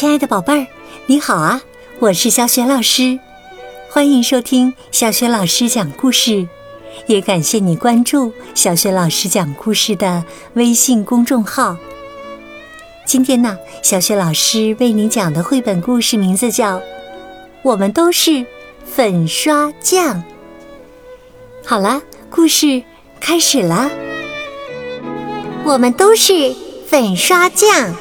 亲爱的宝贝儿，你好啊！我是小雪老师，欢迎收听小雪老师讲故事，也感谢你关注小雪老师讲故事的微信公众号。今天呢，小雪老师为你讲的绘本故事名字叫《我们都是粉刷匠》。好了，故事开始了。我们都是粉刷匠。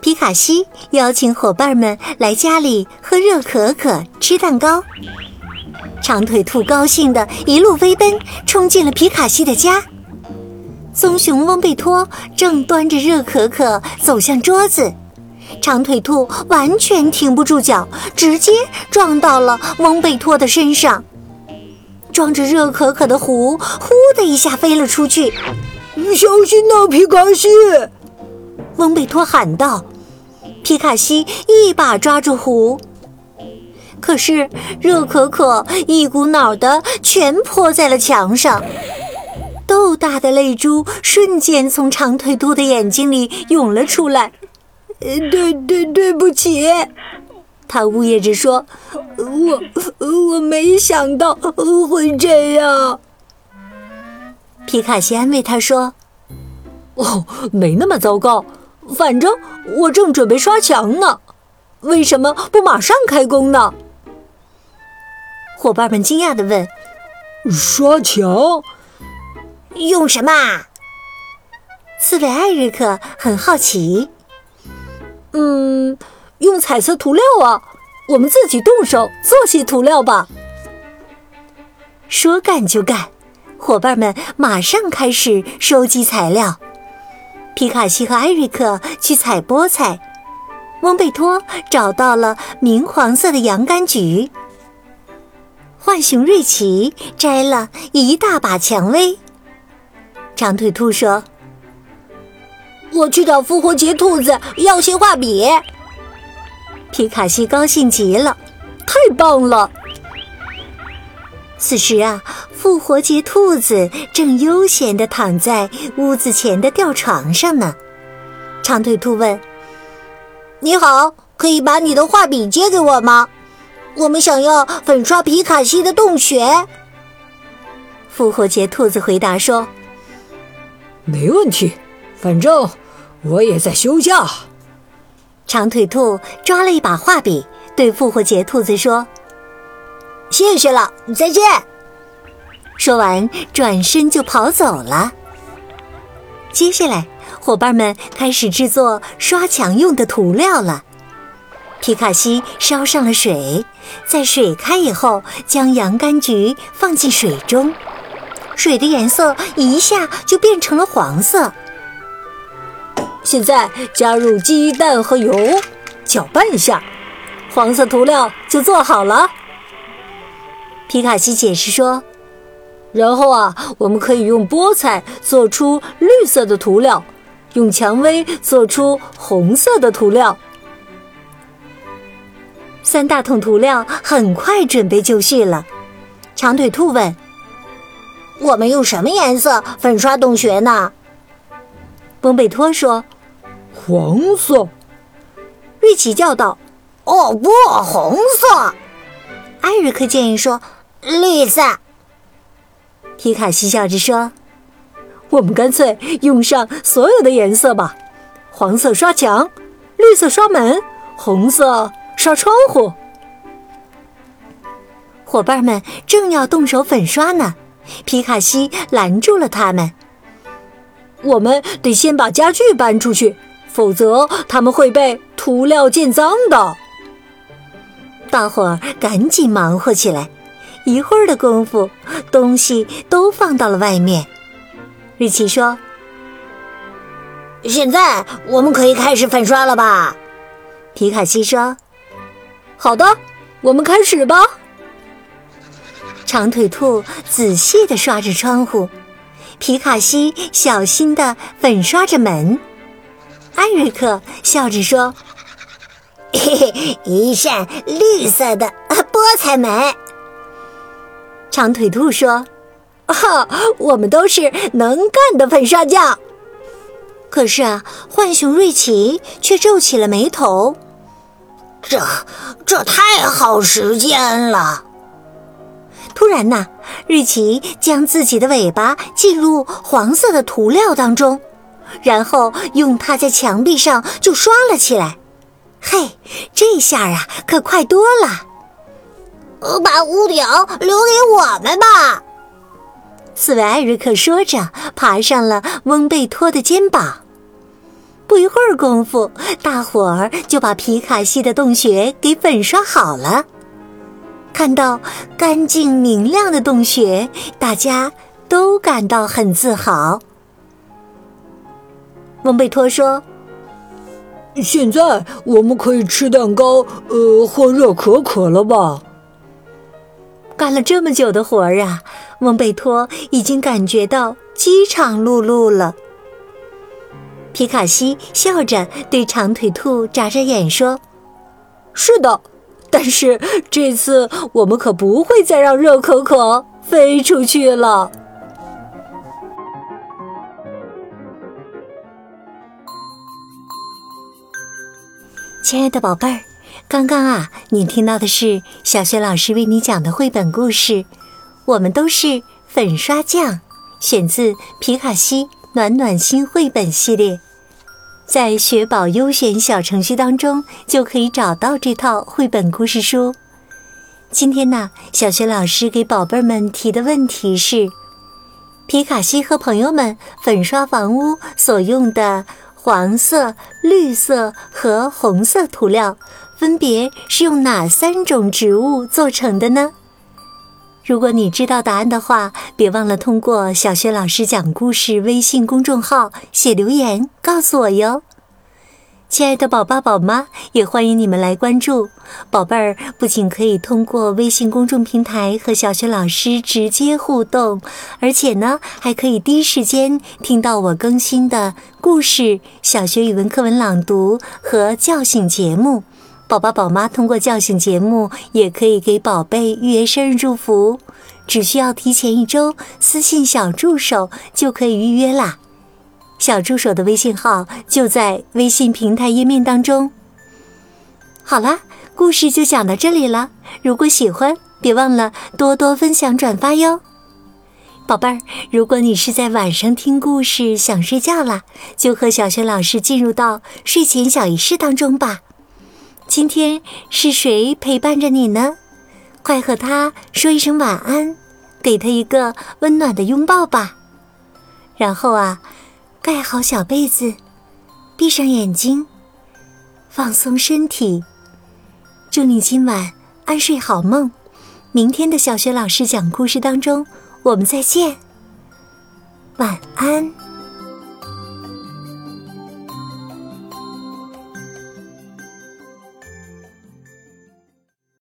皮卡西邀请伙伴们来家里喝热可可、吃蛋糕。长腿兔高兴的一路飞奔，冲进了皮卡西的家。棕熊翁贝托正端着热可可走向桌子，长腿兔完全停不住脚，直接撞到了翁贝托的身上。装着热可可的壶“呼”的一下飞了出去。小心呐，皮卡西！翁贝托喊道。皮卡西一把抓住壶，可是热可可一股脑的全泼在了墙上，豆大的泪珠瞬间从长腿兔的眼睛里涌了出来。对对对不起，他呜咽着说：“我我没想到会这样。”皮卡西安慰他说：“哦，没那么糟糕。”反正我正准备刷墙呢，为什么不马上开工呢？伙伴们惊讶的问：“刷墙？用什么？”刺猬艾瑞克很好奇。“嗯，用彩色涂料啊，我们自己动手做些涂料吧。”说干就干，伙伴们马上开始收集材料。皮卡西和艾瑞克去采菠菜，翁贝托找到了明黄色的洋甘菊，浣熊瑞奇摘了一大把蔷薇。长腿兔说：“我去找复活节兔子要些画笔。”皮卡西高兴极了，太棒了！此时啊，复活节兔子正悠闲地躺在屋子前的吊床上呢。长腿兔问：“你好，可以把你的画笔借给我吗？我们想要粉刷皮卡西的洞穴。”复活节兔子回答说：“没问题，反正我也在休假。”长腿兔抓了一把画笔，对复活节兔子说。谢谢了，再见。说完，转身就跑走了。接下来，伙伴们开始制作刷墙用的涂料了。皮卡西烧上了水，在水开以后，将洋甘菊放进水中，水的颜色一下就变成了黄色。现在加入鸡蛋和油，搅拌一下，黄色涂料就做好了。皮卡西解释说：“然后啊，我们可以用菠菜做出绿色的涂料，用蔷薇做出红色的涂料。三大桶涂料很快准备就绪了。”长腿兔问：“我们用什么颜色粉刷洞穴呢？”翁贝托说：“黄色。”瑞奇叫道：“哦不，红色！”艾瑞克建议说。绿色，皮卡西笑着说：“我们干脆用上所有的颜色吧，黄色刷墙，绿色刷门，红色刷窗户。”伙伴们正要动手粉刷呢，皮卡西拦住了他们：“我们得先把家具搬出去，否则他们会被涂料溅脏的。”大伙儿赶紧忙活起来。一会儿的功夫，东西都放到了外面。瑞奇说：“现在我们可以开始粉刷了吧？”皮卡西说：“好的，我们开始吧。”长腿兔仔细的刷着窗户，皮卡西小心的粉刷着门。艾瑞克笑着说：“嘿嘿，一扇绿色的菠菜门。”长腿兔说：“哈，我们都是能干的粉刷匠。”可是啊，浣熊瑞奇却皱起了眉头。这这太耗时间了。突然呐，瑞奇将自己的尾巴浸入黄色的涂料当中，然后用它在墙壁上就刷了起来。嘿，这下啊，可快多了。把屋顶留给我们吧。刺猬艾瑞克说着，爬上了翁贝托的肩膀。不一会儿功夫，大伙儿就把皮卡西的洞穴给粉刷好了。看到干净明亮的洞穴，大家都感到很自豪。翁贝托说：“现在我们可以吃蛋糕，呃，喝热可可了吧？”干了这么久的活儿啊，翁贝托已经感觉到饥肠辘辘了。皮卡西笑着对长腿兔眨眨眼说：“是的，但是这次我们可不会再让热可可飞出去了。”亲爱的宝贝儿，刚刚啊，你听到的是小学老师为你讲的绘本故事《我们都是粉刷匠》，选自皮卡西。暖暖心绘本系列，在学宝优选小程序当中就可以找到这套绘本故事书。今天呢，小学老师给宝贝儿们提的问题是：皮卡西和朋友们粉刷房屋所用的黄色、绿色和红色涂料，分别是用哪三种植物做成的呢？如果你知道答案的话，别忘了通过“小学老师讲故事”微信公众号写留言告诉我哟。亲爱的宝爸宝妈，也欢迎你们来关注宝贝儿。不仅可以通过微信公众平台和小学老师直接互动，而且呢，还可以第一时间听到我更新的故事、小学语文课文朗读和叫醒节目。宝宝宝妈通过叫醒节目，也可以给宝贝预约生日祝福，只需要提前一周私信小助手就可以预约啦。小助手的微信号就在微信平台页面当中。好啦，故事就讲到这里了。如果喜欢，别忘了多多分享转发哟。宝贝儿，如果你是在晚上听故事想睡觉了，就和小学老师进入到睡前小仪式当中吧。今天是谁陪伴着你呢？快和他说一声晚安，给他一个温暖的拥抱吧。然后啊，盖好小被子，闭上眼睛，放松身体。祝你今晚安睡好梦。明天的小学老师讲故事当中，我们再见。晚安。